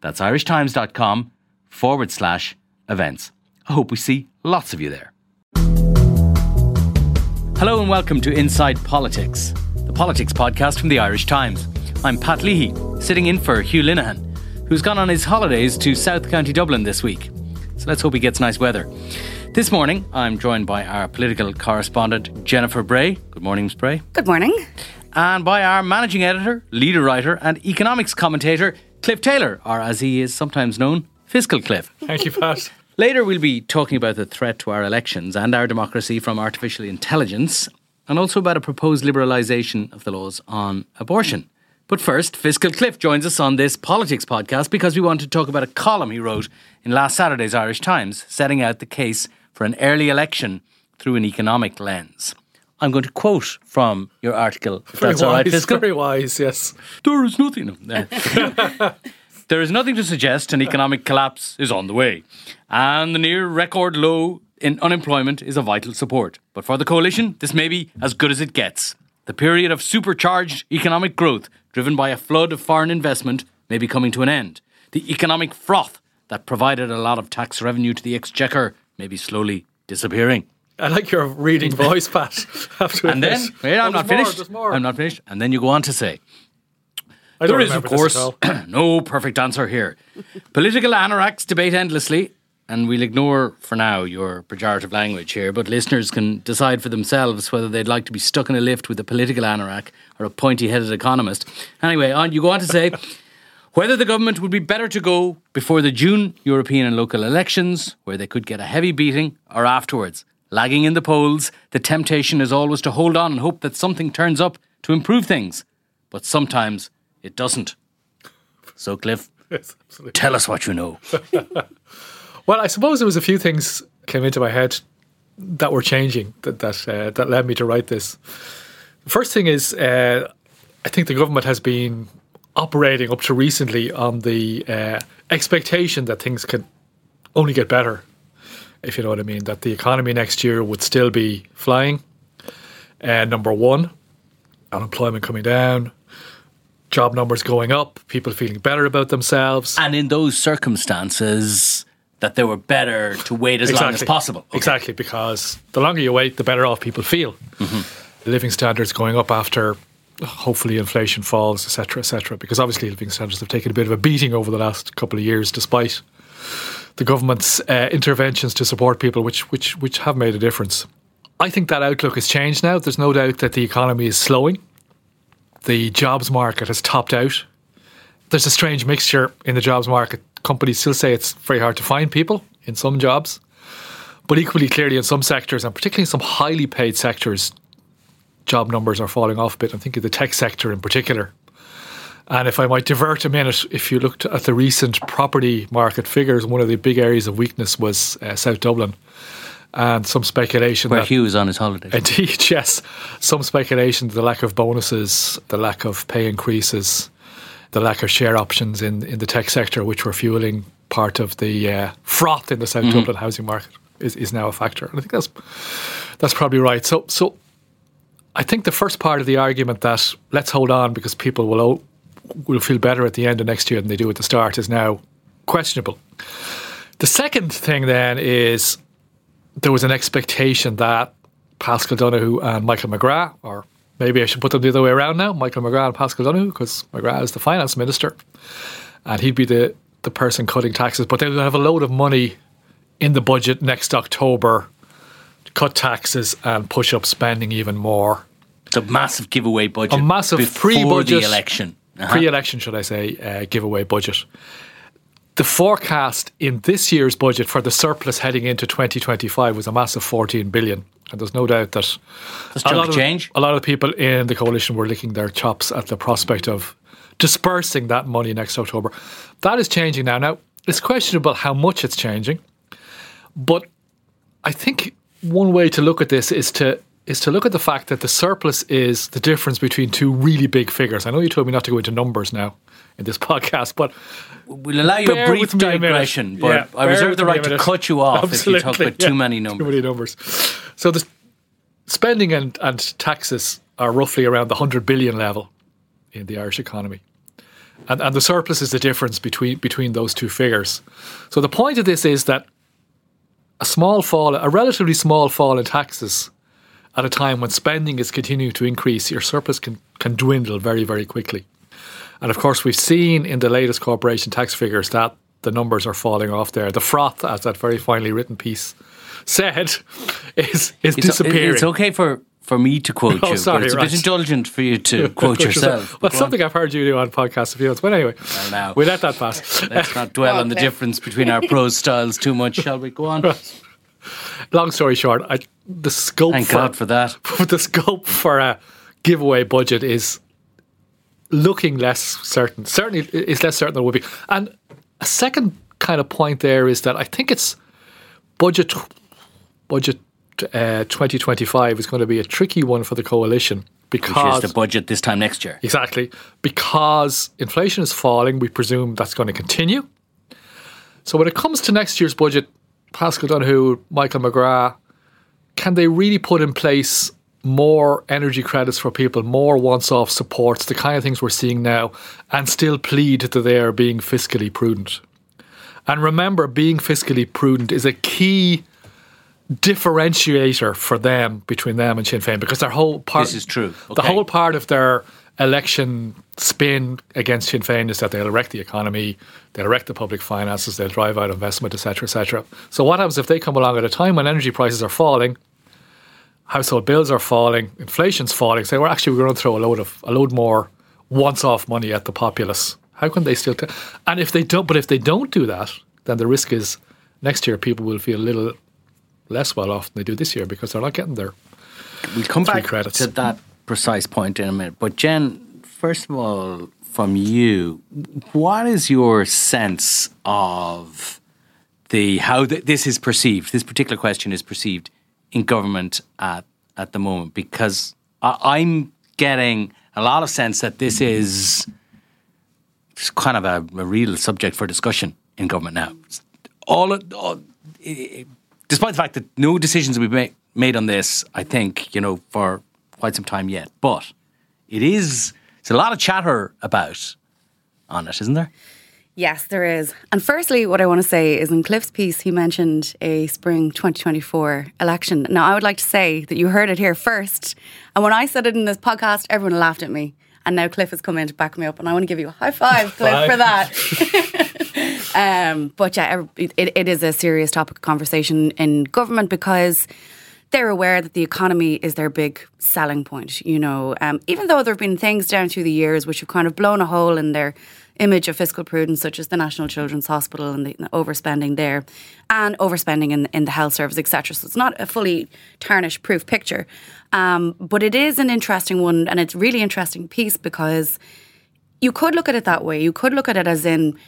That's irishtimes.com forward slash events. I hope we see lots of you there. Hello and welcome to Inside Politics, the politics podcast from the Irish Times. I'm Pat Leahy, sitting in for Hugh Linehan, who's gone on his holidays to South County Dublin this week. So let's hope he gets nice weather. This morning, I'm joined by our political correspondent, Jennifer Bray. Good morning, Ms. Bray. Good morning. And by our managing editor, leader writer, and economics commentator, Cliff Taylor, or as he is sometimes known, Fiscal Cliff. Thank you, Pat. Later, we'll be talking about the threat to our elections and our democracy from artificial intelligence, and also about a proposed liberalisation of the laws on abortion. But first, Fiscal Cliff joins us on this politics podcast because we want to talk about a column he wrote in last Saturday's Irish Times, setting out the case for an early election through an economic lens. I'm going to quote from your article. If Very that's all right, wise, Fiscal. Very wise, yes. There is nothing. there is nothing to suggest an economic collapse is on the way, and the near record low in unemployment is a vital support. But for the coalition, this may be as good as it gets. The period of supercharged economic growth, driven by a flood of foreign investment, may be coming to an end. The economic froth that provided a lot of tax revenue to the exchequer may be slowly disappearing. I like your reading voice, Pat. To And then, wait, I'm Oh, not more, finished. more. I'm not finished. And then you go on to say, I There is, of course, no perfect answer here. Political anoraks debate endlessly, and we'll ignore for now your pejorative language here, but listeners can decide for themselves whether they'd like to be stuck in a lift with a political anorak or a pointy headed economist. Anyway, on you go on to say whether the government would be better to go before the June European and local elections, where they could get a heavy beating, or afterwards. Lagging in the polls, the temptation is always to hold on and hope that something turns up to improve things. But sometimes it doesn't. So, Cliff, Yes, tell us what you know. Well, I suppose there was a few things came into my head that were changing that that uh, that led me to write this. The first thing is, uh, I think the government has been operating up to recently on the uh, expectation that things can only get better, if you know what I mean. That the economy next year would still be flying. Uh, number one, unemployment coming down, job numbers going up, people feeling better about themselves. And in those circumstances, that they were better to wait as long as possible. Okay. Exactly, because the longer you wait, the better off people feel. Mm-hmm. Living standards going up after hopefully inflation falls, etc., etc. Because obviously living standards have taken a bit of a beating over the last couple of years, despite the government's uh, interventions to support people, which which which have made a difference. I think that outlook has changed now. There's no doubt that the economy is slowing. The jobs market has topped out. There's a strange mixture in the jobs market. Companies still say it's very hard to find people in some jobs, but equally clearly in some sectors, and particularly in some highly paid sectors, job numbers are falling off a bit. I'm thinking the tech sector in particular. And if I might divert a minute, if you looked at the recent property market figures, one of the big areas of weakness was uh, South Dublin. And some speculation Where that Hugh is on his holidays. Indeed, yes. Some speculation the lack of bonuses, the lack of pay increases, the lack of share options in, in the tech sector, which were fueling part of the uh, froth in the South Dublin housing market, is, is now a factor. And I think that's that's probably right. So, so I think the first part of the argument that let's hold on because people will will feel better at the end of next year than they do at the start is now questionable. The second thing then is there was an expectation that Paschal Donohoe and Michael McGrath, or maybe I should put them the other way around now, Michael McGrath and Paschal Donohoe, because McGrath is the finance minister, and he'd be the, the person cutting taxes, but they would have a load of money in the budget next October to cut taxes and push up spending even more. It's a massive giveaway budget. A massive before pre-budget- the election. Uh-huh. Pre-election, should I say, uh, giveaway budget. The forecast in this year's budget for the surplus heading into 2025 was a massive 14 billion. And there's no doubt that a lot of change. a lot of people in the coalition were licking their chops at the prospect of dispersing that money next October. That is changing now. Now, it's questionable how much it's changing, but I think one way to look at this is to is to look at the fact that the surplus is the difference between two really big figures. I know you told me not to go into numbers now in this podcast, but we'll allow you a brief digression. A but yeah, I reserve the right to cut you off Absolutely. if you talk about yeah, too many numbers. Too many numbers. So the spending and, and taxes are roughly around the hundred billion level in the Irish economy. And, and the surplus is the difference between between those two figures. So the point of this is that a small fall, a relatively small fall in taxes at a time when spending is continuing to increase, your surplus can, can dwindle very, very quickly. And of course, we've seen in the latest corporation tax figures that the numbers are falling off there. The froth, as that very finely written piece said, is is it's, disappearing. It's okay for for me to quote oh, you, sorry, but it's right. a bit indulgent for you to quote yourself. well, something on. I've heard you do on podcasts a few times. But anyway, well, now, we let that pass. Let's not dwell okay. on the difference between our prose styles too much, shall we? Go on. Long story short, I, the scope. Thank for, God for that. The scope for a giveaway budget is looking less certain. Certainly, is less certain than it would be. And a second kind of point there is that I think it's budget budget uh, 2025 is going to be a tricky one for the coalition because Which is the budget this time next year. Exactly. Because inflation is falling, we presume that's going to continue. So when it comes to next year's budget, Paschal Donohoe, Michael McGrath, can they really put in place more energy credits for people, more once off supports, the kind of things we're seeing now, and still plead that they are being fiscally prudent? And remember, being fiscally prudent is a key differentiator for them between them and Sinn Féin because their whole part. This is true. Okay. The whole part of their election spin against Sinn Féin is that they'll wreck the economy, they'll wreck the public finances, they'll drive out investment, etc., etc. So what happens if they come along at a time when energy prices are falling, household bills are falling, inflation's falling? Say, well, actually, we're going to throw a load of a load more once-off money at the populace. How can they still? T- and if they don't, but if they don't do that, then the risk is next year people will feel a little less well off than they do this year because they're not getting their we'll come back credits. to that precise point in a minute. But Jen, first of all, from you, what is your sense of the how th- this is perceived? This particular question is perceived in government at at the moment because I, I'm getting a lot of sense that this is kind of a, a real subject for discussion in government now. All, all despite the fact that no decisions will be made on this, I think, you know, for quite some time yet. But it is, it's a lot of chatter about on it, isn't there? Yes, there is. And firstly, what I want to say is in Cliff's piece, he mentioned a spring 2024 election. Now, I would like to say that you heard it here first. And when I said it in this podcast, everyone laughed at me. And now Cliff has come in to back me up. And I want to give you a high five, Cliff, for that. Um, but yeah, it, it is a serious topic of conversation in government because they're aware that the economy is their big selling point. You know, um, even though there have been things down through the years which have kind of blown a hole in their image of fiscal prudence, such as the National Children's Hospital and the, overspending there, and overspending in, in the health service, etc. So it's not a fully tarnish proof picture, um, but it is an interesting one, and it's really interesting piece because you could look at it that way. You could look at it as in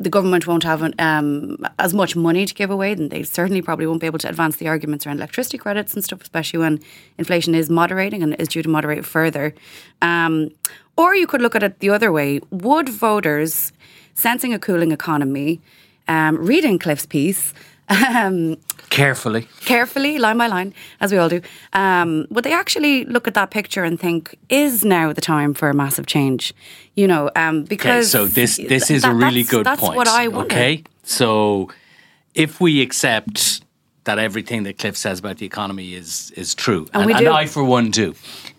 the government won't have um, as much money to give away, then they certainly probably won't be able to advance the arguments around electricity credits and stuff, especially when inflation is moderating and is due to moderate further. Um, or you could look at it the other way. Would voters, sensing a cooling economy, um, reading Cliff's piece, um, carefully, carefully, line by line, as we all do, um, would they actually look at that picture and think, "Is now the time for a massive change?" You know, um, because okay, so this this is that, a really good that's point. That's what I wonder. Okay, so if we accept that everything that Cliff says about the economy is is true, and, and, and I for one do.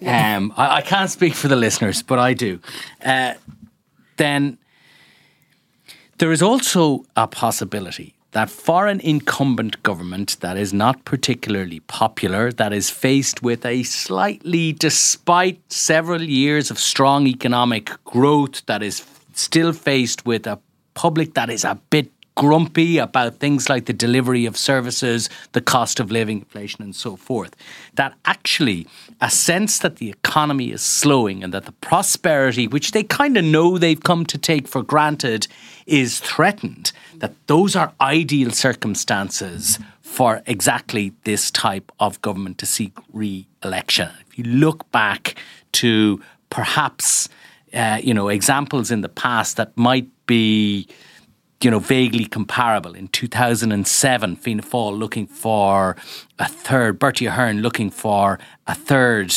Um, I, I, can't speak for the listeners, but I do. Uh, then there is also a possibility that foreign incumbent government that is not particularly popular, that is faced with a slightly, despite several years of strong economic growth, that is still faced with a public that is a bit grumpy about things like the delivery of services, the cost of living, inflation, and so forth. That actually a sense that the economy is slowing and that the prosperity, which they kind of know they've come to take for granted, is threatened, that those are ideal circumstances for exactly this type of government to seek re election. If you look back to perhaps uh, you know examples in the past that might be you know vaguely comparable in 2007 Fianna Fáil looking for a third Bertie Ahern looking for a third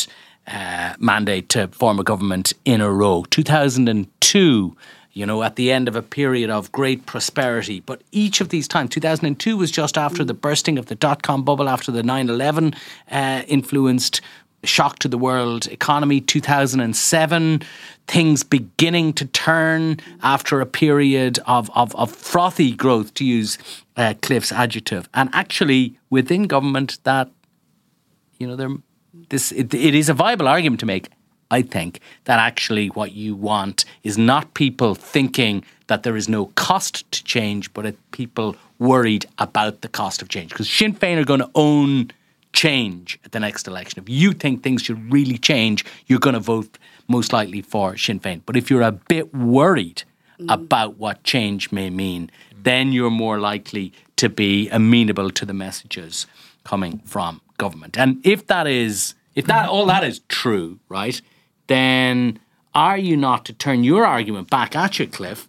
uh, mandate to form a government in a row 2002 you know, at the end of a period of great prosperity. But each of these times, 2002 was just after the bursting of the dot com bubble, after the 9 11 uh, influenced shock to the world economy 2007 things beginning to turn after a period of, of, of frothy growth to use uh, cliff's adjective and actually within government that you know there this it, it is a viable argument to make I think that actually what you want is not people thinking that there is no cost to change, but people worried about the cost of change. Because Sinn Féin are going to own change at the next election. If you think things should really change, you're going to vote most likely for Sinn Féin. But if you're a bit worried mm. about what change may mean, then you're more likely to be amenable to the messages coming from government. And if that is, if that all that is true, right, then are you not to turn your argument back at you, Cliff?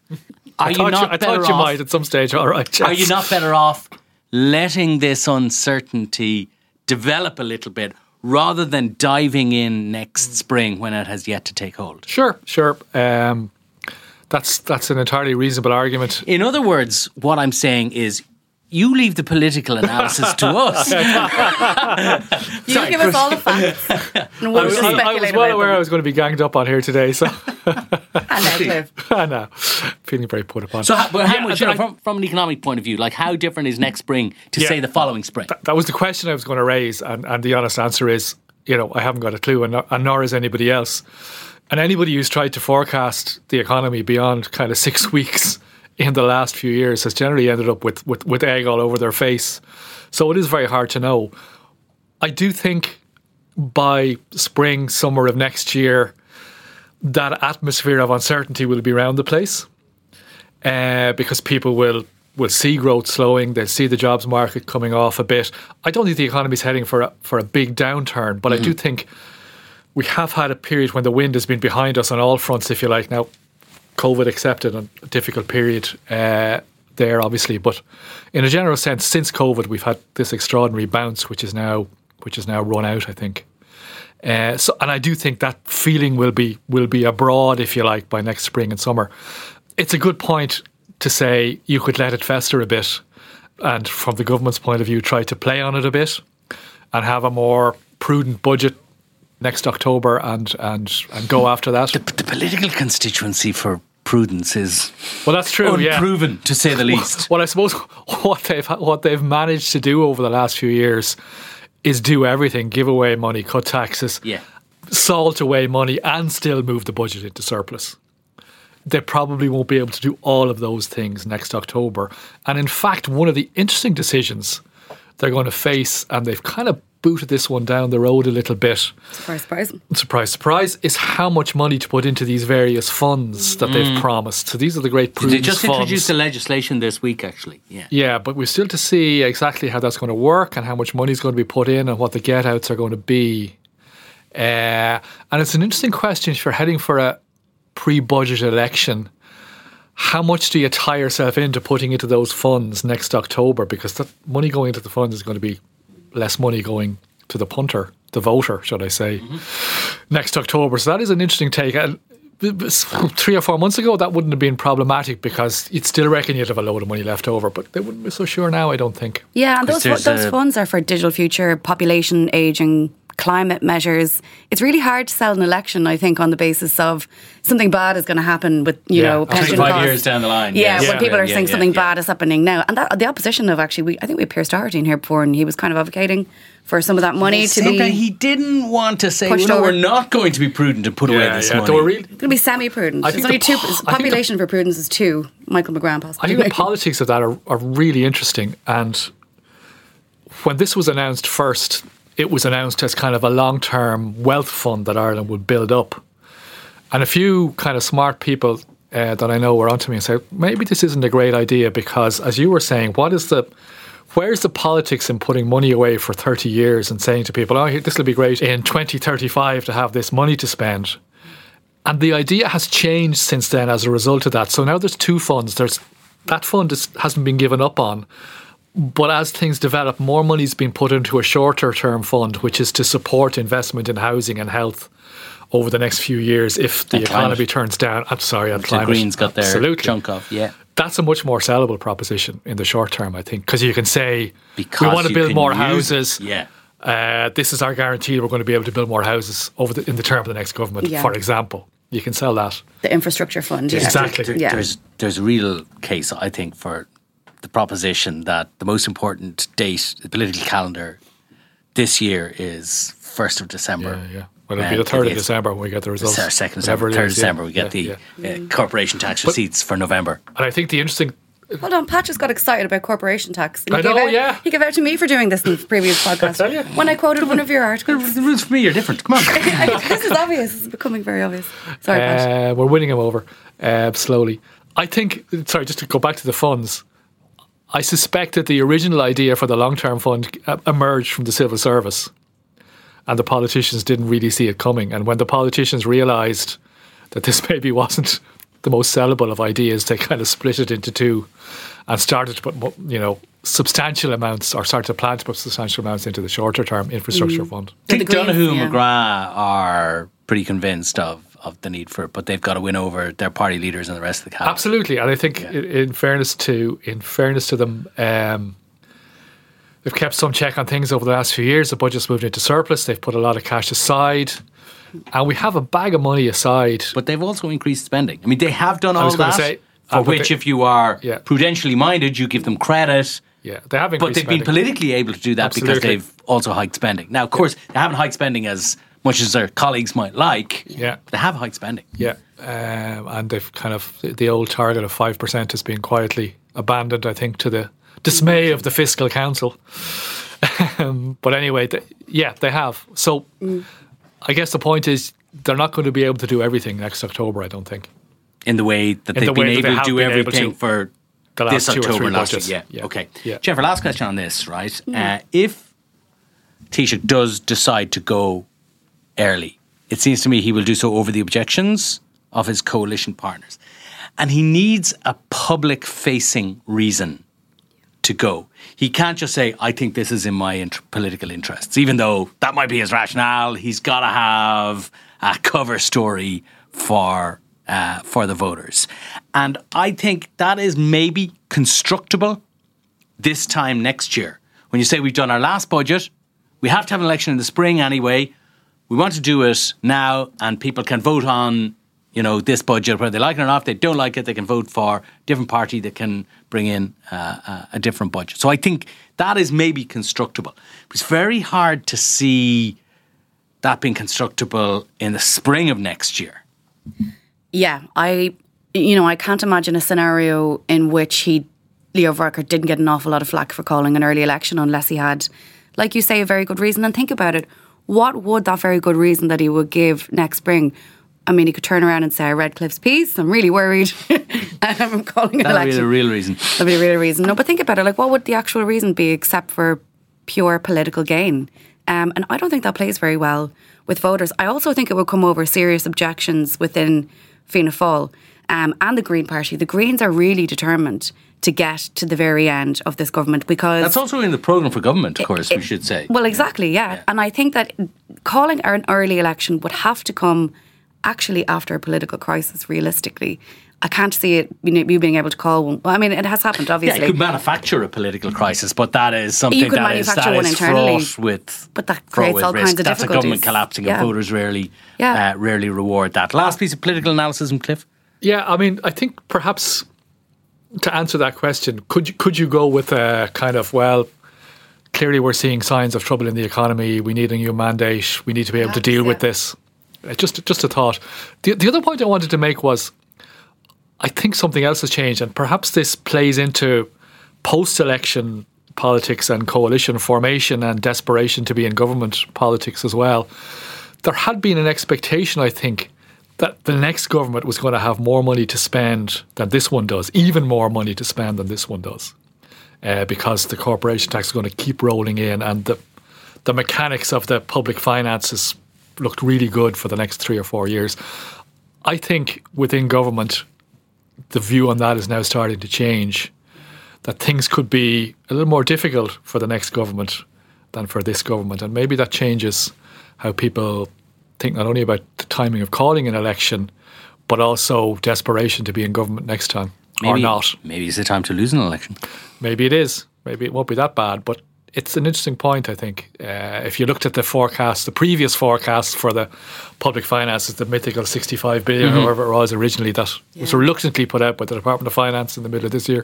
Are I thought you, not you, I thought you off, might at some stage. All right. Are you not better off letting this uncertainty develop a little bit rather than diving in next spring when it has yet to take hold. Sure, sure. Um, that's that's an entirely reasonable argument. In other words, what I'm saying is you leave the political analysis to us. you Sorry, give us all the facts. And we'll I, was, I, I was well aware them. I was going to be ganged up on here today, so. I know, I know. Feeling very put upon. So, but how yeah, much, you know, from, from an economic point of view, like how different is next spring to yeah, say the following spring? Th- that was the question I was going to raise, and, and the honest answer is, you know, I haven't got a clue, and, and nor has anybody else. And anybody who's tried to forecast the economy beyond kind of six weeks in the last few years has generally ended up with, with, with egg all over their face. So it is very hard to know. I do think by spring, summer of next year, that atmosphere of uncertainty will be around the place uh, because people will will see growth slowing. They'll see the jobs market coming off a bit. I don't think the economy is heading for a, for a big downturn, but mm-hmm. I do mm-hmm. think we have had a period when the wind has been behind us on all fronts, if you like. Now, COVID accepted a difficult period uh, there, obviously, but in a general sense, since COVID, we've had this extraordinary bounce, which is now which is now run out. I think. Uh, so, and I do think that feeling will be will be abroad, if you like, by next spring and summer. It's a good point to say you could let it fester a bit, and from the government's point of view, try to play on it a bit, and have a more prudent budget next October and and and go after that. The, the political constituency for prudence is well, that's true. Unproven, yeah. to say the least. Well, I suppose what they've what they've managed to do over the last few years is do everything: give away money, cut taxes, yeah. salt away money, and still move the budget into surplus. They probably won't be able to do all of those things next October. And in fact, one of the interesting decisions they're going to face, and they've kind of booted this one down the road a little bit. Surprise, surprise. Surprise, surprise, is how much money to put into these various funds that mm. they've promised. So these are the great prudence They just funds. introduced the legislation this week, actually. Yeah. Yeah, but we're still to see exactly how that's going to work and how much money is going to be put in and what the get outs are going to be. Uh, and it's an interesting question if you're heading for a pre budget election how much do you tie yourself into putting into those funds next October? Because that money going into the funds is going to be less money going to the punter, the voter, should I say, mm-hmm. next October. So that is an interesting take. And three or four months ago, that wouldn't have been problematic because you'd still reckon you'd have a load of money left over, but they wouldn't be so sure now, I don't think. Yeah, and those, those funds are for digital future, population aging, climate measures. It's really hard to sell an election, I think, on the basis of something bad is going to happen with you Yeah. know pension five costs. years down the line, Yeah, yes. when Yeah. people are Yeah, saying yeah, something yeah. bad is happening now, and that, the opposition of actually, we I think we had Pearse Doherty in here before, and he was kind of advocating for some of that money to Same be time, he didn't want to say, pushed no, over. we're not going to be prudent and put away this yeah. money. They were really, going to be semi-prudent. I There's think only the two. po- I the- population for prudence is two. Michael McGrath I think the politics of that are, are really interesting. And when this was announced first, it was announced as kind of a long term wealth fund that Ireland would build up. And a few kind of smart people uh, that I know were onto me and said, maybe this isn't a great idea because, as you were saying, what is the where's the politics in putting money away for 30 years and saying to people, oh, this will be great in 2035 to have this money to spend? And the idea has changed since then as a result of that. So now there's two funds. There's that fund is, hasn't been given up on, but as things develop, more money's been put into a shorter term fund, which is to support investment in housing and health over the next few years if the And economy climate. turns down. I'm sorry, and the climate. Greens got their Absolutely. chunk of, yeah. That's a much more sellable proposition in the short term, I think, because you can say Because we want to build more use- houses. Yeah. Uh, this is our guarantee we're going to be able to build more houses over the, in the term of the next government. Yeah. For example, you can sell that. the infrastructure fund. Yeah. Exactly. There- Yeah. There's there's a real case, I think, for the proposition that the most important date, the political calendar, this year is first of December. Yeah, yeah. Well, it'll Uh, be the third of December when we get the results. Sorry, second December, it third is, yeah. December, we get Yeah, the yeah. uh, corporation tax receipts for November. And I think the interesting Hold on, Pat just got excited about corporation tax. I he gave know, out, yeah. He gave out to me for doing this in the previous podcast. tell you. When I quoted one of your articles. The rules for me are different. Come on. this is obvious. This is becoming very obvious. Sorry, Pat. Uh, we're winning him over uh, slowly. I think, sorry, just to go back to the funds, I suspect that the original idea for the long term fund uh, emerged from the civil service and the politicians didn't really see it coming. And when the politicians realised that this maybe wasn't the most sellable of ideas, they kind of split it into two and started to put, you know, substantial amounts or started to plan to put substantial amounts into the shorter term infrastructure fund. I think The Donohoe and yeah. McGrath are pretty convinced of, of the need for it, but they've got to win over their party leaders and the rest of the cabinet. Absolutely, and I think in, in fairness to in fairness to them, um, they've kept some check on things over the last few years. The budget's moved into surplus. They've put a lot of cash aside, and we have a bag of money aside. But they've also increased spending. I mean, they have done all that, say, for uh, which, they- if you are Yeah. prudentially minded, you give them credit. yeah, they have But they've been politically able to do that because they've also hiked spending. Now, of course, they haven't hiked spending as much as their colleagues might like. Yeah. they have high spending. Yeah, um, and they've kind of the old target of five percent has been quietly abandoned. I think to the dismay of the fiscal council. um, but anyway, th yeah, they have. So I guess the point is they're not going to be able to do everything next October. I don't think. In the way that In they've the been way that they able to do everything to. for The this last two October last budgets. week. Yeah. Yeah. Okay. Yeah. Jennifer, last question on this, right? Uh, if Taoiseach does decide to go early, it seems to me he will do so over the objections of his coalition partners. And he needs a public facing reason to go. He can't just say, I think this is in my political interests, even though that might be his rationale. He's got to have a cover story for. Uh, for the voters. And I think that is maybe constructible this time next year. When you say we've done our last budget, we have to have an election in the spring anyway. We want to do it now, and people can vote on, you know, this budget whether they like it or not. If they don't like it, they can vote for a different party that can bring in uh, a- a different budget. So I think that is maybe constructible. It's very hard to see that being constructible in the spring of next year. Yeah, I, you know, I can't imagine a scenario in which he, Leo Varadkar, didn't get an awful lot of flack for calling an early election unless he had, like you say, a very good reason. And think about it. What would that very good reason that he would give next spring? I mean, he could turn around and say, I read Cliff's piece. I'm really worried. I'm calling an That would be election. the real reason. That'd be a real reason. No, but think about it. Like, what would the actual reason be except for pure political gain? Um, and I don't think that plays very well with voters. I also think it would come over serious objections within Fianna Fáil um, and the Green Party. The Greens are really determined to get to the very end of this government because That's also in the programme for government, of course, we should say. well, exactly, yeah. And I think that calling an early election would have to come actually after a political crisis, realistically. I can't see it you, know, you being able to call one. Well, I mean, it has happened, obviously. Yeah, obviously. you could manufacture a political crisis, but that is something You could that is manufacture that one is internally, fraught with but that fraught creates with all risk. kinds of That's a government collapsing, Yeah. and voters rarely Yeah. uh, rarely reward that. Last piece of political analysis from Cliff. Yeah, I mean, I think perhaps to answer that question, could you, could you go with a kind of well, clearly we're seeing signs of trouble in the economy. We need a new mandate. We need to be able to deal with this. Uh, Just just a thought. The the other point I wanted to make was, I think something else has changed, and perhaps this plays into post-election politics and coalition formation and desperation to be in government politics as well. There had been an expectation, I think, that the next government was going to have more money to spend than this one does, even more money to spend than this one does, uh, because the corporation tax is going to keep rolling in, and the the mechanics of the public finances looked really good for the next three or four years. I think within government, the view on that is now starting to change. That things could be a little more difficult for the next government than for this government, and maybe that changes how people think not only about the timing of calling an election, but also desperation to be in government next time or not. Maybe it's the time to lose an election. Maybe it is. Maybe it won't be that bad, but it's an interesting point. I think uh, if you looked at the forecast, the previous forecast for the public finances, the mythical sixty-five billion, Mm-hmm. or whatever it was originally, that was reluctantly put out by the Department of Finance in the middle of this year.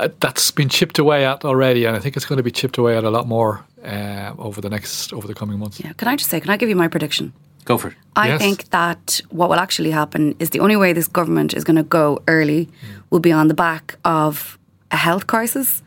Uh, that's been chipped away at already, and I think it's going to be chipped away at a lot more uh, over the next over the coming months. yeah. Can I just say, can I give you my prediction? Go for it. I Yes. think that what will actually happen is the only way this government is going to go early will be on the back of a health crisis,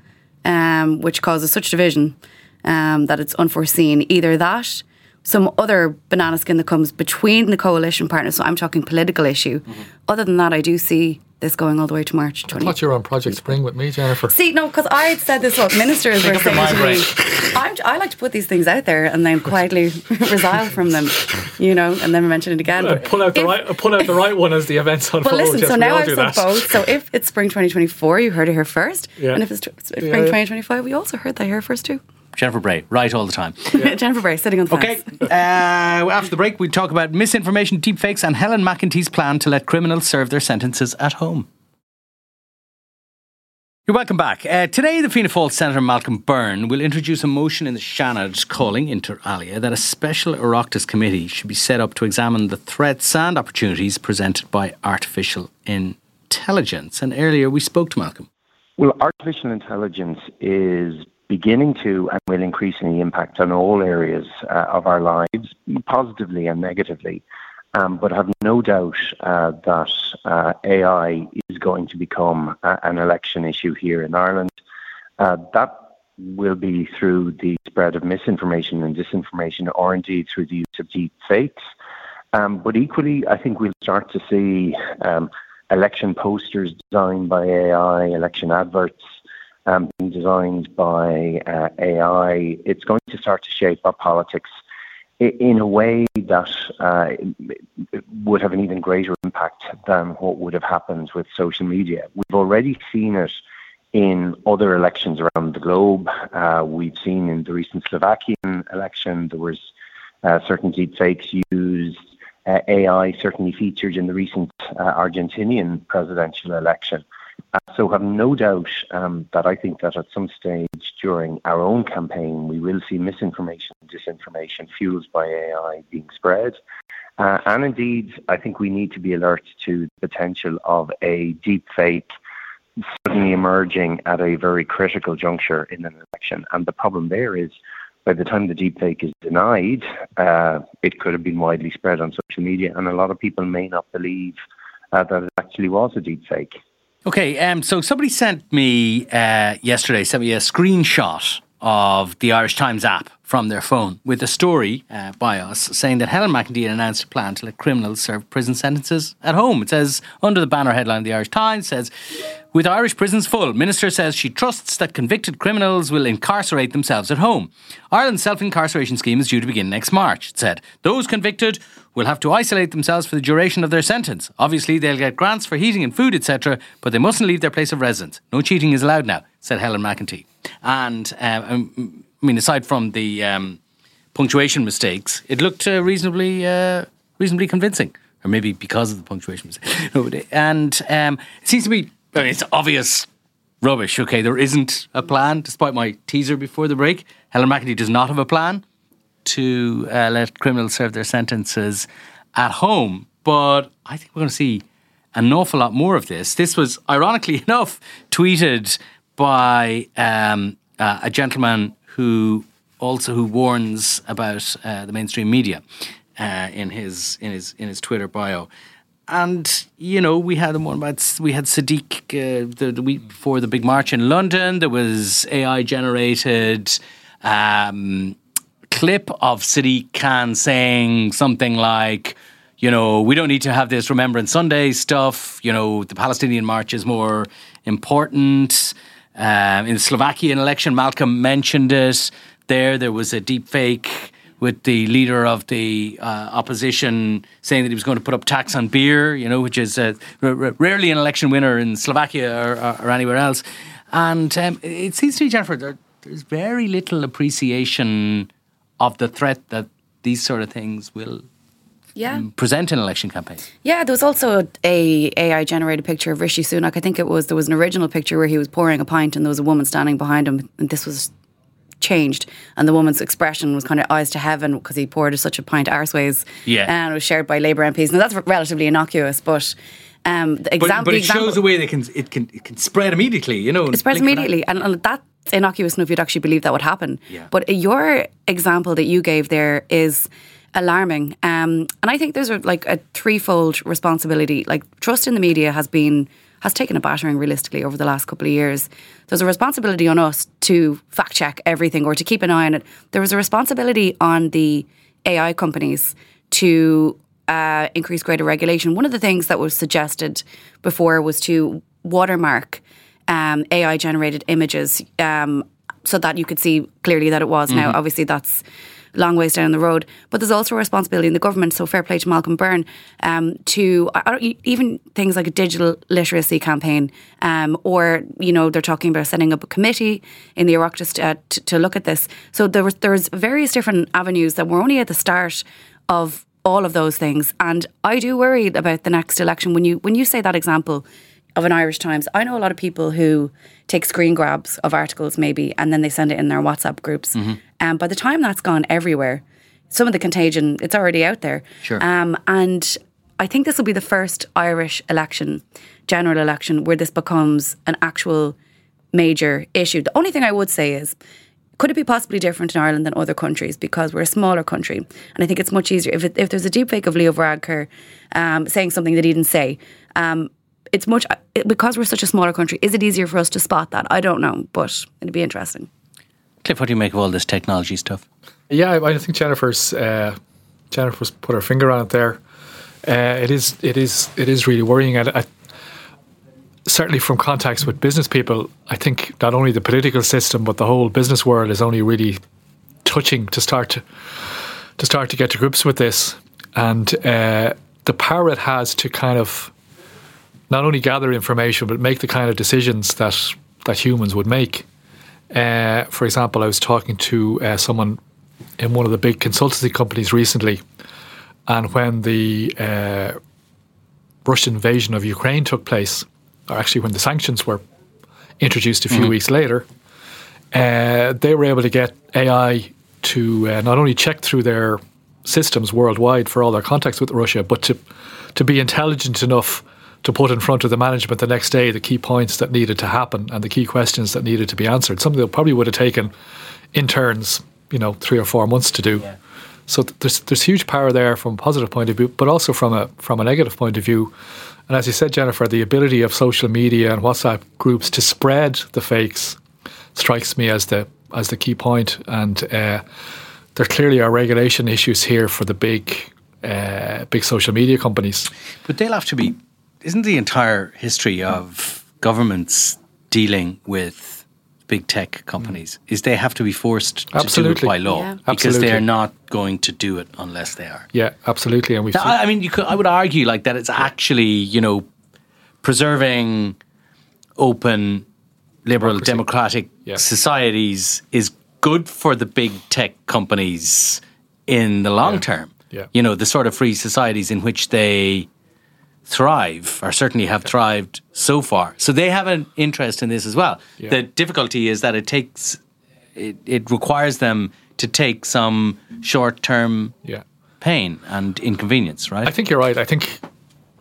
um, which causes such division um, that it's unforeseen. Either that, some other banana skin that comes between the coalition partners. So I'm talking political issue. Other than that, I do see this going all the way to March I 20. thought you were on Project Spring with me, Jennifer. See, no, because I had said this. what ministers were up saying to me, I'm, I like to put these things out there and then quietly resile from them, you know, and then mention it again. Uh, pull out the if- right, pull out the right one as the events unfold. Well, listen. yes, so we now I've do said that. both. So if it's spring 2024, you heard it here first, Yeah. and if it's tw- spring Yeah, yeah. 2025, we also heard that here first too. Jennifer Bray, right all the time. Jennifer Bray sitting on the Okay, fence. uh, after the break, we talk about misinformation, deepfakes, and Helen McEntee's plan to let criminals serve their sentences at home. You're welcome back. Uh, today, the Fianna Fáil Senator Malcolm Byrne will introduce a motion in the Seanad calling, inter alia, that a special Oireachtas committee should be set up to examine the threats and opportunities presented by artificial intelligence. And earlier, we spoke to Malcolm. Well, artificial intelligence is beginning to and will increasingly impact on all areas uh, of our lives, positively and negatively. Um, but have no doubt uh, that uh, AI is going to become a, an election issue here in Ireland. Uh, that will be through the spread of misinformation and disinformation, or indeed through the use of deep fakes. Um, but equally, I think we'll start to see um, election posters designed by AI, election adverts um, being designed by uh, AI. It's going to start to shape our politics in a way that uh, would have an even greater impact than what would have happened with social media. We've already seen it in other elections around the globe. Uh, we've seen in the recent Slovakian election there was uh, certain deepfakes used. Uh, AI certainly featured in the recent uh, Argentinian presidential election. So have no doubt um, that I think that at some stage during our own campaign we will see misinformation disinformation fueled by AI being spread. Uh, and indeed, I think we need to be alert to the potential of a deep fake suddenly emerging at a very critical juncture in an election. And the problem there is by the time the deepfake is denied, uh, it could have been widely spread on social media, and a lot of people may not believe uh, that it actually was a deepfake. Okay, um, so somebody sent me uh, yesterday, sent me a screenshot of the Irish Times app from their phone with a story uh, by us saying that Helen McEntee announced a plan to let criminals serve prison sentences at home. It says under the banner headline the Irish Times says, with Irish prisons full, Minister says she trusts that convicted criminals will incarcerate themselves at home. Ireland's self incarceration scheme is due to begin next March. It said those convicted will have to isolate themselves for the duration of their sentence. Obviously, they'll get grants for heating and food, etc., but they mustn't leave their place of residence. No cheating is allowed now, said Helen McEntee. And um, I mean, aside from the um, punctuation mistakes, it looked uh, reasonably, uh, reasonably convincing. or maybe because of the punctuation mistake. No, but- and um, it seems to be I mean, it's obvious rubbish. Okay, there isn't a plan, despite my teaser before the break. Helen McEntee does not have a plan to uh, let criminals serve their sentences at home. But I think we're going to see an awful lot more of this. This was, ironically enough, tweeted by um, uh, a gentleman who also who warns about uh, the mainstream media uh, in his in his in his Twitter bio. And you know, we had one about we had Sadiq uh, the, the week before the big march in London. There was AI generated um, clip of Sadiq Khan saying something like, you know, we don't need to have this Remembrance Sunday stuff. You know, the Palestinian march is more important. Um, in the Slovakian election, Malcolm mentioned it. There, there was a deep fake with the leader of the uh, opposition saying that he was going to put up tax on beer, you know, which is uh, r- r- rarely an election winner in Slovakia or, or, or anywhere else. And um, it seems to me, Jennifer, there, there's very little appreciation of the threat that these sort of things will Yeah. present in election campaigns. Yeah, there was also a AI generated picture of Rishi Sunak. I think it was there was an original picture where he was pouring a pint and there was a woman standing behind him, and this was changed, and the woman's expression was kind of eyes to heaven because he poured such a pint arseways. Yeah. and it was shared by Labour MPs. Now that's relatively innocuous, but um, the But, but the it shows example- a way that can it can it can spread immediately. You know, it spreads blink of an eye. immediately, and, and that's innocuous enough you'd actually believe that would happen. Yeah. But your example that you gave there is alarming, um, and I think there's a, like a threefold responsibility. Like trust in the media has been has taken a battering realistically over the last couple of years. There's a responsibility on us to fact check everything or to keep an eye on it. There was a responsibility on the AI companies to uh, increase greater regulation. One of the things that was suggested before was to watermark um, AI generated images um, so that you could see clearly that it was. Now, obviously, that's long ways down the road, but there's also a responsibility in the government. So, fair play to Malcolm Byrne um, to even things like a digital literacy campaign, um, or you know, they're talking about setting up a committee in the Oireachtas uh, to, to look at this. So there was there's various different avenues that we're only at the start of all of those things, and I do worry about the next election. When you when you say that example of an Irish Times. I know a lot of people who take screen grabs of articles, maybe, and then they send it in their WhatsApp groups. And by the time that's gone everywhere, some of the contagion it's already out there. Sure. Um, and I think this will be the first Irish election, general election, where this becomes an actual major issue. The only thing I would say is. Could it be possibly different in Ireland than other countries because we're a smaller country, and I think it's much easier if it, if there's a deepfake of Leo Varadkar um, saying something that he didn't say. Um, it's much because we're such a smaller country. Is it easier for us to spot that? I don't know, but it'd be interesting. Cliff, what do you make of all this technology stuff? Yeah, I, I think Jennifer's uh, Jennifer's put her finger on it there. Uh, it is it is it is really worrying. And I, certainly from contacts with business people, I think not only the political system but the whole business world is only really touching to start to to start to get to grips with this, and uh, the power it has to kind of not only gather information but make the kind of decisions that that humans would make. Uh, for example, I was talking to uh, someone in one of the big consultancy companies recently, and when the uh, Russian invasion of Ukraine took place, or actually when the sanctions were introduced a few weeks later, uh, they were able to get AI to uh, not only check through their systems worldwide for all their contacts with Russia, but to to be intelligent enough to put in front of the management the next day the key points that needed to happen and the key questions that needed to be answered. Something that probably would have taken interns, you know, three or four months to do. So th- there's there's huge power there from a positive point of view, but also from a from a negative point of view. And as you said, Jennifer, the ability of social media and WhatsApp groups to spread the fakes strikes me as the as the key point. And uh, there clearly are regulation issues here for the big uh, big social media companies. But they'll have to be. Isn't the entire history of governments dealing with big tech companies mm. is they have to be forced to Absolutely. do it by law Yeah. because Absolutely. they are not going to do it unless they are. Yeah, absolutely. And we've Now, seen, I I mean, you could. I would argue like that. It's actually you know preserving open, liberal, Democracy. democratic Yeah. societies is good for the big tech companies in the long term. Yeah. You know, the sort of free societies in which they thrive, or certainly have thrived so far. So they have an interest in this as well. Yeah. The difficulty is that it takes, it, it requires them to take some short term Yeah. pain and inconvenience, right? I think you're right. I think,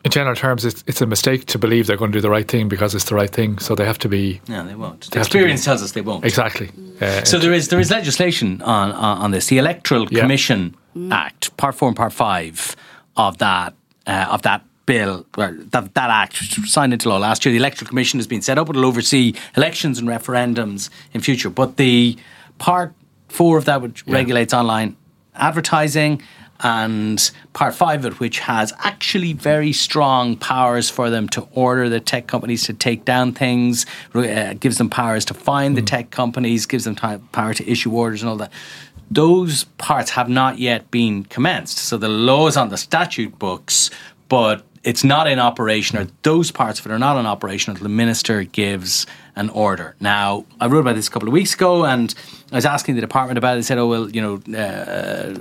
in general terms, it's, it's a mistake to believe they're going to do the right thing because it's the right thing. So they have to be no, they won't. They to experience be- tells us they won't. exactly. Uh, So there is there is legislation on on, on this. The Electoral Yeah. Commission Act, Part Four and Part Five of that uh, of that bill, that that act was signed into law last year. The Electoral Commission has been set up. It'll oversee elections and referendums in future. But the Part Four of that, which regulates online advertising. And part five of it, which has actually very strong powers for them to order the tech companies to take down things, uh, gives them powers to find the tech companies, gives them power to issue orders and all that. Those parts have not yet been commenced. So the law is on the statute books, but it's not in operation, or those parts of it are not in operation until the minister gives an order. Now, I wrote about this a couple of weeks ago, and I was asking the department about it. They said, "Oh well, you know, uh,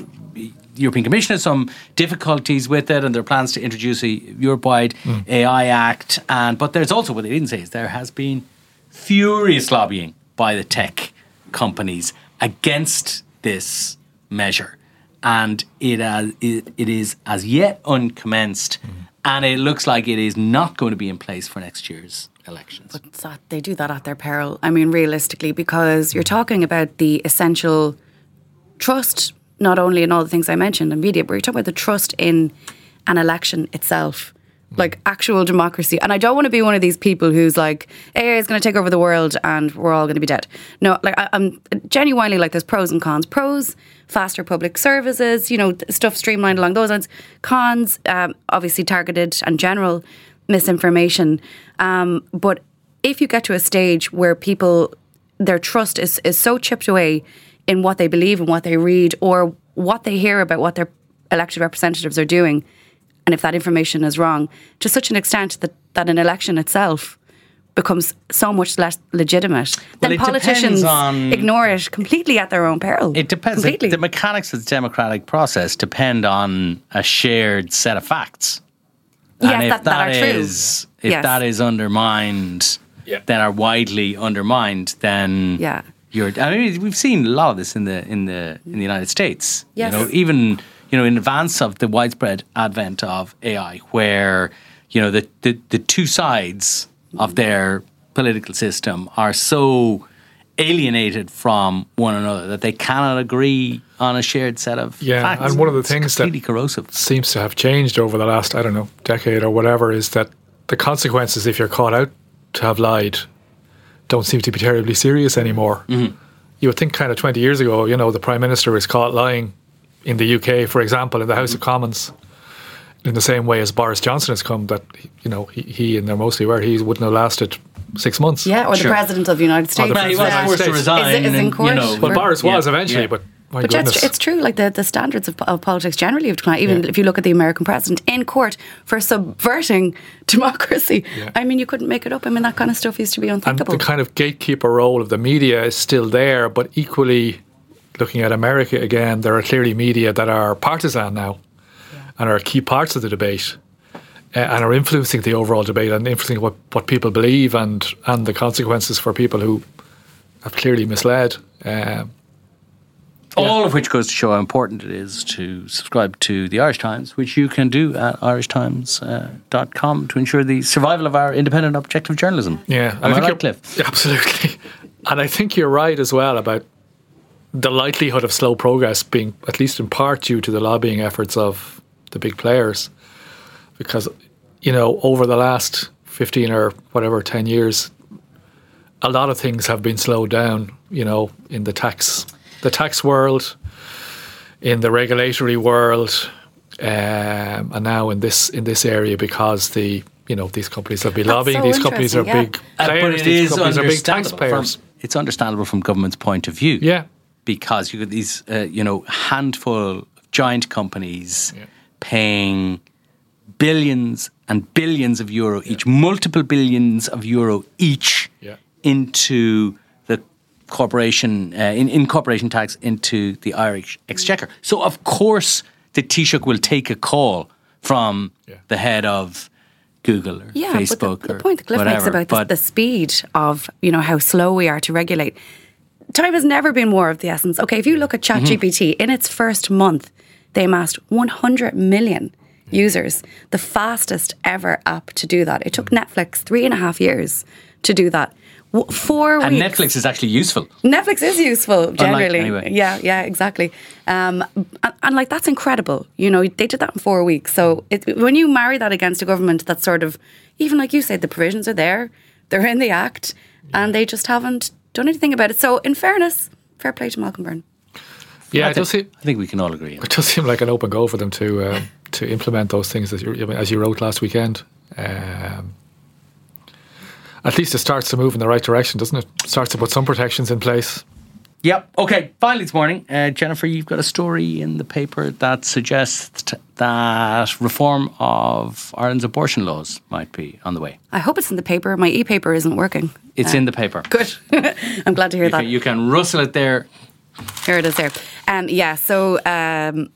European Commission has some difficulties with it, and there are plans to introduce a Europe-wide hmm. AI Act." And but there's also what they didn't say is there has been furious lobbying by the tech companies against this measure, and it as it, it is as yet uncommenced, hmm. And it looks like it is not going to be in place for next year's elections. It's that they do that at their peril. I mean, realistically, because you're talking about the essential trust, not only in all the things I mentioned in media, but you're talking about the trust in an election itself, hmm. like actual democracy. And I don't want to be one of these people who's like, AI is going to take over the world and we're all going to be dead. No, like I, I'm genuinely like there's pros and cons. Pros, faster public services, you know, stuff streamlined along those lines. Cons, um, obviously targeted and general misinformation. Um, but if you get to a stage where people their trust is, is so chipped away in what they believe and what they read or what they hear about what their elected representatives are doing and if that information is wrong to such an extent that, that an election itself becomes so much less legitimate then politicians on- ignore it completely at their own peril It depends. The, completely the mechanics of the democratic process depend on a shared set of facts. Yes, and if that- that are true. if Yes. that is undermined, Yeah. then are widely undermined, then Yeah. you're. I mean, we've seen a lot of this in the in the in the United States. Yes. You know, even you know in advance of the widespread advent of AI, where you know the the, the two sides of their political system are so alienated from one another that they cannot agree on a shared set of Yeah, facts. and one of the It's things that- corrosive. seems to have changed over the last, I don't know, decade or whatever, is that the consequences if you're caught out to have lied don't seem to be terribly serious anymore. Mm-hmm. You would think kind of 20 years ago, you know, the Prime Minister was caught lying in the UK, for example, in the House of Mm-hmm. Commons, in the same way as Boris Johnson has come, that, you know, he, he and they're mostly where he wouldn't have lasted six months. yeah or Sure. the president of the United States the Well, he was of forced to resign. Is it- is in and, you court? know, Well, Boris was Yeah, eventually, yeah. but my But yeah, goodness. it's, it's true. Like the, the standards of, of politics generally have declined. Even Yeah. if you look at the American president in court for subverting democracy, Yeah. I mean, you couldn't make it up. I mean, that kind of stuff used to be unthinkable. and unthinkable. the kind of gatekeeper role of the media is still there, but equally, looking at America again, there are clearly media that are partisan now and are key parts of the debate uh, and are influencing the overall debate and influencing what, what people believe and, and the consequences for people who have clearly misled. Um, All of which goes to show how important it is to subscribe to the Irish Times, which you can do at irishtimes.com to ensure the survival of our independent, objective journalism. Yeah, Am I, think right, you're- Cliff? Absolutely, and I think you're right as well about the likelihood of slow progress being at least in part due to the lobbying efforts of the big players, because you know over the last fifteen or whatever ten years, a lot of things have been slowed down. You know, in the tax the tax world, in the regulatory world, um, and now in this in this area because the you know these companies have been That's lobbying. so these companies are interesting, big Uh, players. but it these is companies are big understandable. taxpayers. From, it's understandable from government's point of view. yeah, because you get these, uh, you know, handful of giant companies Yeah. Paying billions and billions of euro each, multiple billions of euro each Yeah. into the corporation, uh, in, in corporation tax into the Irish exchequer. So of course the Taoiseach will take a call from Yeah. the head of Google or Yeah, Facebook but the, or the point that Cliff whatever. makes about the, but the speed of you know how slow we are to regulate. Time has never been more of the essence. Okay, if you look at Mm-hmm. ChatGPT, in its first month, they amassed 100 million users, the fastest ever app to do that. It took Netflix three and a half years to do that. Four and weeks. Netflix is actually useful. Netflix is useful generally. anyway. Yeah, yeah, exactly. Um, and, and like that's incredible. You know, they did that in four weeks. So it, when you marry that against a government that's sort of, even like you said, the provisions are there, they're in the act, and they just haven't done anything about it. So in fairness, fair play to Malcolm Byrne. Yeah, I it does seem, think, I think we can all agree. it does seem like an open goal for them to um, to implement those things as you, as you wrote last weekend. Um, at least it starts to move in the right direction, doesn't it? Starts to put some protections in place. Yep. Okay. Finally, this morning, uh, Jennifer, you've got a story in the paper that suggests that reform of Ireland's abortion laws might be on the way. I hope it's in the paper. My e-paper isn't working. It's in the paper. Good. I'm glad to hear You that. can, you can rustle it there. Here it is there. Um, yeah, so um,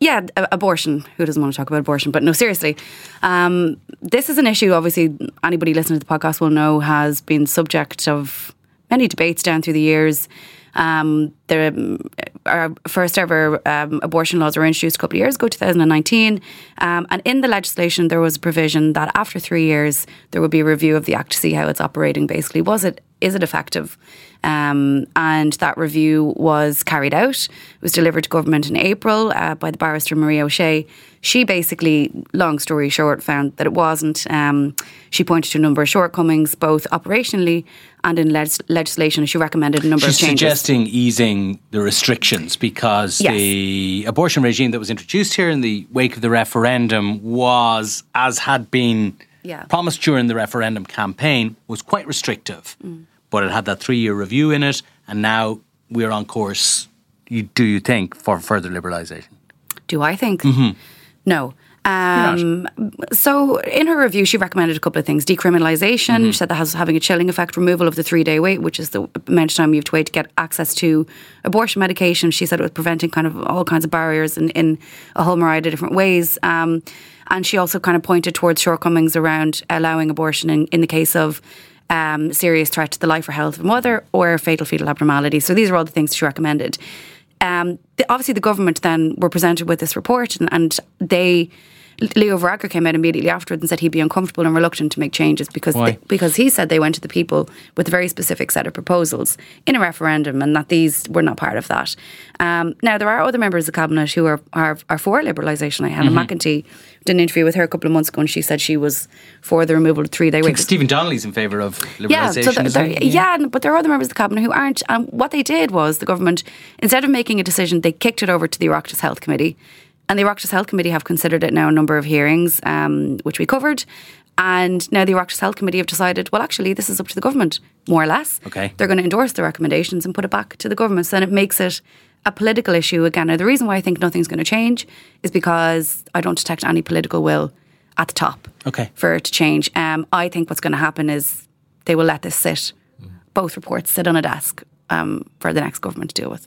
yeah, abortion. Who doesn't want to talk about abortion? But no, seriously, um, this is an issue. Obviously, anybody listening to the podcast will know has been subject of many debates down through the years. Um, the um, our first ever um, abortion laws were introduced a couple of years ago, 2019, um, and in the legislation there was a provision that after three years there would be a review of the act to see how it's operating. Basically, was it is it effective? Um, and that review was carried out. It was delivered to government in April uh, by the barrister Maria O'Shea. She basically, long story short, found that it wasn't. Um, she pointed to a number of shortcomings, both operationally and in legis- legislation. She recommended a number She's of changes. suggesting easing the restrictions because Yes. the abortion regime that was introduced here in the wake of the referendum was, as had been Yeah. promised during the referendum campaign, was quite restrictive. But it had that three year review in it, and now we're on course, you, do you think, for further liberalisation? Do I think? Mm-hmm. No. Um, so, in her review, she recommended a couple of things: decriminalisation. Mm-hmm. She said that has having a chilling effect. Removal of the three-day wait, which is the amount of time you have to wait to get access to abortion medication. She said it was preventing kind of all kinds of barriers in, in a whole variety of different ways. Um, and she also kind of pointed towards shortcomings around allowing abortion in, in the case of um, serious threat to the life or health of a mother or fatal fetal abnormality. So these are all the things she recommended. Um, the, obviously, the government then were presented with this report, and, and they. Leo Varadkar came out immediately afterwards and said he'd be uncomfortable and reluctant to make changes because they, because he said they went to the people with a very specific set of proposals in a referendum and that these were not part of that. Um, now there are other members of the cabinet who are are, are for liberalisation. I had Mm-hmm. a McEntee did an interview with her a couple of months ago and she said she was for the removal of three day wait. Stephen Donnelly's in favour of liberalisation. Yeah, so there- isn't there- he? yeah, but there are other members of the cabinet who aren't. And what they did was the government, instead of making a decision, they kicked it over to the Oireachtas Health Committee, and the Oireachtas Health Committee have considered it now a number of hearings, um, which we covered. And now the Oireachtas Health Committee have decided, well, actually, this is up to the government, more or less. Okay. They're going to endorse the recommendations and put it back to the government. So then it makes it a political issue again. Now, the reason why I think nothing's going to change is because I don't detect any political will at the top Okay. for it to change. Um, I think what's going to happen is they will let this sit, both reports sit on a desk um, for the next government to deal with,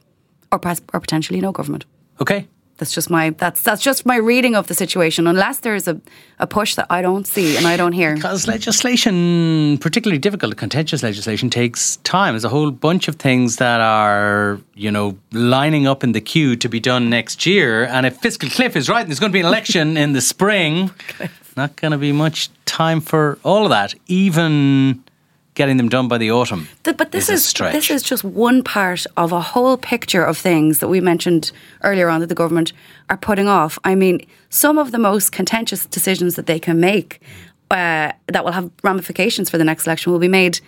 or, pres- or potentially no government. Okay. That's just my that's that's just my reading of the situation. Unless there's a, a push that I don't see and I don't hear. Because legislation, particularly difficult, contentious legislation, takes time. There's a whole bunch of things that are, you know, lining up in the queue to be done next year. And if Fiscal Cliff is right, and there's going to be an election in the spring, oh not going to be much time for all of that. Even getting them done by the autumn. Th- but this is stretch. this is just one part of a whole picture of things that we mentioned earlier on that the government are putting off. I mean, some of the most contentious decisions that they can make uh, that will have ramifications for the next election will be made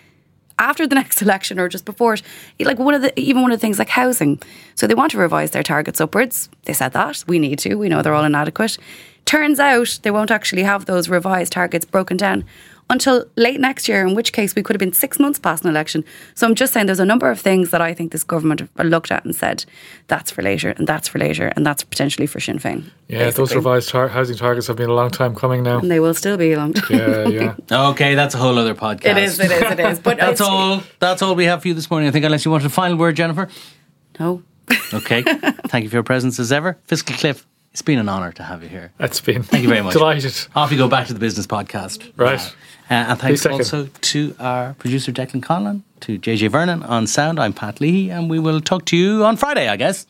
after the next election or just before it. Like one of the even one of the things like housing. So they want to revise their targets upwards. They said that we need to. We know they're all inadequate. Turns out they won't actually have those revised targets broken down until late next year, in which case we could have been six months past an election. So I'm just saying there's a number of things that I think this government have looked at and said that's for later and that's for later and that's potentially for Sinn Féin. Yeah, those revised tar- housing targets have been a long time coming now. And they will still be a long time. Yeah, yeah. Okay, that's a whole other podcast. It is, it is, it is. But That's all. That's all we have for you this morning. I think, unless you wanted a final word, Jennifer. No. Okay. Thank you for your presence as ever. Fiscal Cliff It's been an honour to have you here. It's been. Thank you very much. Delighted. Off you go back to the business podcast. Right. Uh, and thanks also to our producer Declan Conlon, to JJ Vernon on sound. I'm Pat Leahy, and we will talk to you on Friday, I guess.